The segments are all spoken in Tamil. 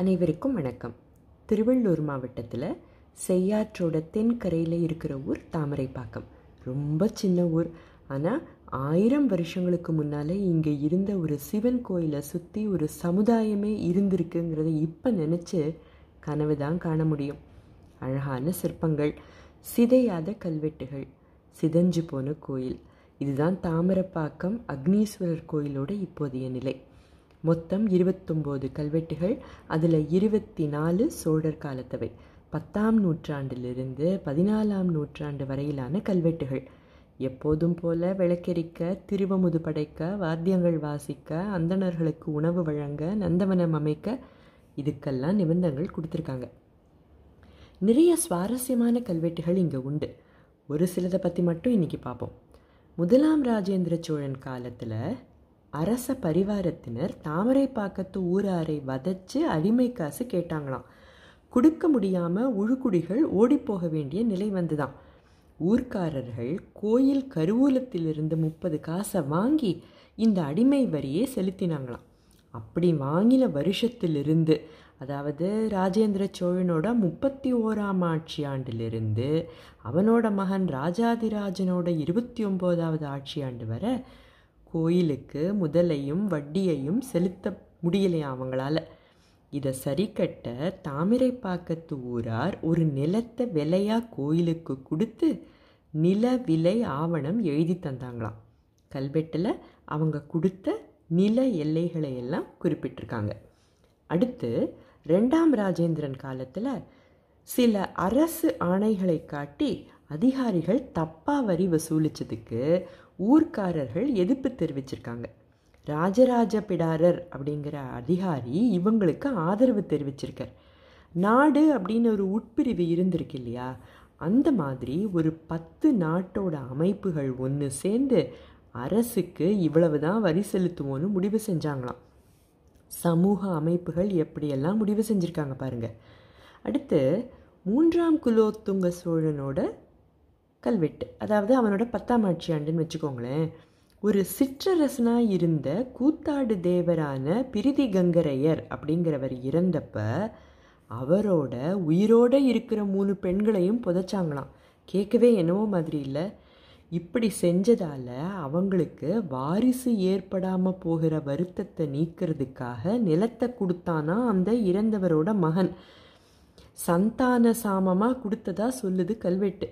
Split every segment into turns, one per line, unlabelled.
அனைவருக்கும் வணக்கம். திருவள்ளூர் மாவட்டத்தில் செய்யாற்றோட தென்கரையில் இருக்கிற ஊர் தாமரைப்பாக்கம். ரொம்ப சின்ன ஊர். ஆனால் ஆயிரம் வருஷங்களுக்கு முன்னால் இங்கே இருந்த ஒரு சிவன் கோயிலை சுற்றி ஒரு சமுதாயமே இருந்திருக்குங்கிறத இப்போ நினச்சி கனவு தான் காண முடியும். அழகான சிற்பங்கள் சிதையாத கல்வெட்டுகள் சிதைஞ்சு போன கோயில். இதுதான் தாமரப்பாக்கம் அக்னீஸ்வரர் கோயிலோட இப்போதைய நிலை. மொத்தம் இருபத்தொம்போது கல்வெட்டுகள் அதில் இருபத்தி நாலு சோழர் காலத்தவை. பத்தாம் நூற்றாண்டிலிருந்து பதினாலாம் நூற்றாண்டு வரையிலான கல்வெட்டுகள். எப்போதும் போல விளக்கெரிக்க திருவமுது படைக்க வாத்தியங்கள் வாசிக்க அந்தணர்களுக்கு உணவு வழங்க நந்தவனம் அமைக்க இதுக்கெல்லாம் நிபந்தங்கள் கொடுத்துருக்காங்க. நிறைய சுவாரஸ்யமான கல்வெட்டுகள் இங்கே உண்டு. ஒரு சிலதை பற்றி மட்டும் இன்றைக்கி பார்ப்போம். முதலாம் ராஜேந்திர சோழன் காலத்தில் அரச பரிவாரத்தினர் தாமரைப்பாக்கத்து ஊராரை வதச்சு அடிமை காசு கேட்டாங்களாம். கொடுக்க முடியாமல் உழுக்குடிகள் ஓடிப்போக வேண்டிய நிலை வந்துதான் ஊர்க்காரர்கள் கோயில் கருவூலத்திலிருந்து முப்பது காசை வாங்கி இந்த அடிமை வரியை செலுத்தினாங்களாம். அப்படி வாங்கின வருஷத்திலிருந்து அதாவது ராஜேந்திர சோழனோட முப்பத்தி ஓராம் ஆட்சி ஆண்டிலிருந்து அவனோட மகன் ராஜாதிராஜனோட இருபத்தி ஒம்போதாவது ஆட்சி ஆண்டு வரை கோயிலுக்கு முதலையும் வட்டியையும் செலுத்த முடியலையா அவங்களால? இதை சரி கட்ட தாமிரைப்பாக்கத்து ஊரார் ஒரு நிலத்தை விலையாக கோயிலுக்கு கொடுத்து நில விலை ஆவணம் எழுதி தந்தாங்களாம். கல்வெட்டில் அவங்க கொடுத்த நில எல்லைகளை எல்லாம் குறிப்பிட்டிருக்காங்க. அடுத்து ரெண்டாம் ராஜேந்திரன் காலத்தில் சில அரசு ஆணைகளை காட்டி அதிகாரிகள் தப்பாக வரி வசூலித்ததுக்கு ஊர்க்காரர்கள் எதிர்ப்பு தெரிவிச்சிருக்காங்க. ராஜராஜ பிடாரர் அப்படிங்கிற அதிகாரி இவங்களுக்கு ஆதரவு தெரிவிச்சிருக்கார். நாடு அப்படின்னு ஒரு உட்பிரிவு இருந்திருக்கு இல்லையா? அந்த மாதிரி ஒரு பத்து நாட்டோட அமைப்புகள் ஒன்று சேர்ந்து அரசுக்கு இவ்வளவு தான் வரி செலுத்துவோன்னு முடிவு செஞ்சாங்களாம். சமூக அமைப்புகள் எப்படியெல்லாம் முடிவு செஞ்சுருக்காங்க பாருங்கள் அடுத்து மூன்றாம் குலோத்துங்க சோழனோட கல்வெட்டு அதாவது அவனோட பத்தாம் ஆட்சி ஆண்டுன்னு வச்சுக்கோங்களேன். ஒரு சிற்றரசனாக இருந்த கூத்தாடு தேவரான பிரிதி கங்கரையர் அப்படிங்கிறவர் இறந்தப்ப அவரோட உயிரோட இருக்கிற மூணு பெண்களையும் புதைச்சாங்களாம். கேட்கவே என்னவோ மாதிரி இல்லை. இப்படி செஞ்சதால் அவங்களுக்கு வாரிசு ஏற்படாமல் போகிற வருத்தத்தை நீக்கிறதுக்காக நிலத்தை கொடுத்தானா அந்த இறந்தவரோட மகன். சந்தான சாமமாக கொடுத்ததா சொல்லுது கல்வெட்டு.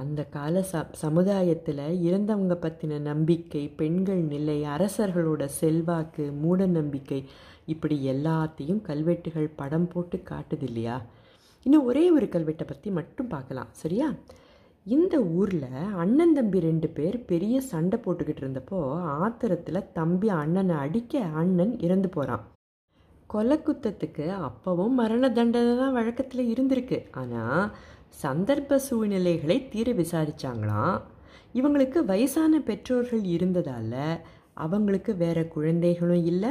அந்த கால ச சமுதாயத்தில் இறந்தவங்க பற்றின நம்பிக்கை பெண்கள் நிலை அரசர்களோட செல்வாக்கு மூட நம்பிக்கை இப்படி எல்லாத்தையும் கல்வெட்டுகள் படம் போட்டு காட்டுது இல்லையா? இன்னும் ஒரே ஒரு கல்வெட்டை பற்றி மட்டும் பார்க்கலாம் சரியா? இந்த ஊரில் அண்ணன் தம்பி ரெண்டு பேர் பெரிய சண்டை போட்டுக்கிட்டு இருந்தப்போ ஆத்திரத்தில் தம்பி அண்ணனை அடிக்க அண்ணன் இறந்து போகிறான் கொலை குத்தத்துக்கு அப்பவும் மரண தண்டனை தான் வழக்கத்தில் இருந்திருக்கு. ஆனால் சந்தர்ப்ப சூழ்நிலைகளை தீர விசாரித்தாங்களாம் இவங்களுக்கு வயசான பெற்றோர்கள் இருந்ததால் அவங்களுக்கு வேறு குழந்தைகளும் இல்லை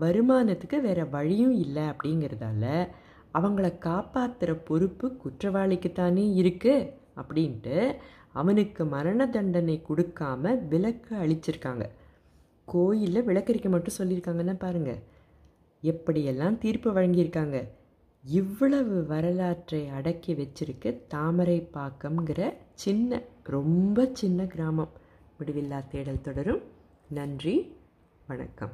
வருமானத்துக்கு வேறு வழியும் இல்லை அப்படிங்கிறதால அவங்கள காப்பாற்றுற பொறுப்பு குற்றவாளிக்குத்தானே இருக்குது அப்படின்ட்டு அவனுக்கு மரண தண்டனை கொடுக்காம விளக்கு அளிச்சிருக்காங்க. கோயிலில் விளக்கரிக்க மட்டும் சொல்லியிருக்காங்கன்னா பாருங்கள் எப்படியெல்லாம் தீர்ப்பு வழங்கியிருக்காங்க. இவ்வளவு வரலாற்றை அடக்கி வச்சிருக்கு தாமரைப்பாக்கம்ங்கிற சின்ன ரொம்ப சின்ன கிராமம். முடிவில்லா தேடல் தொடரும். நன்றி. வணக்கம்.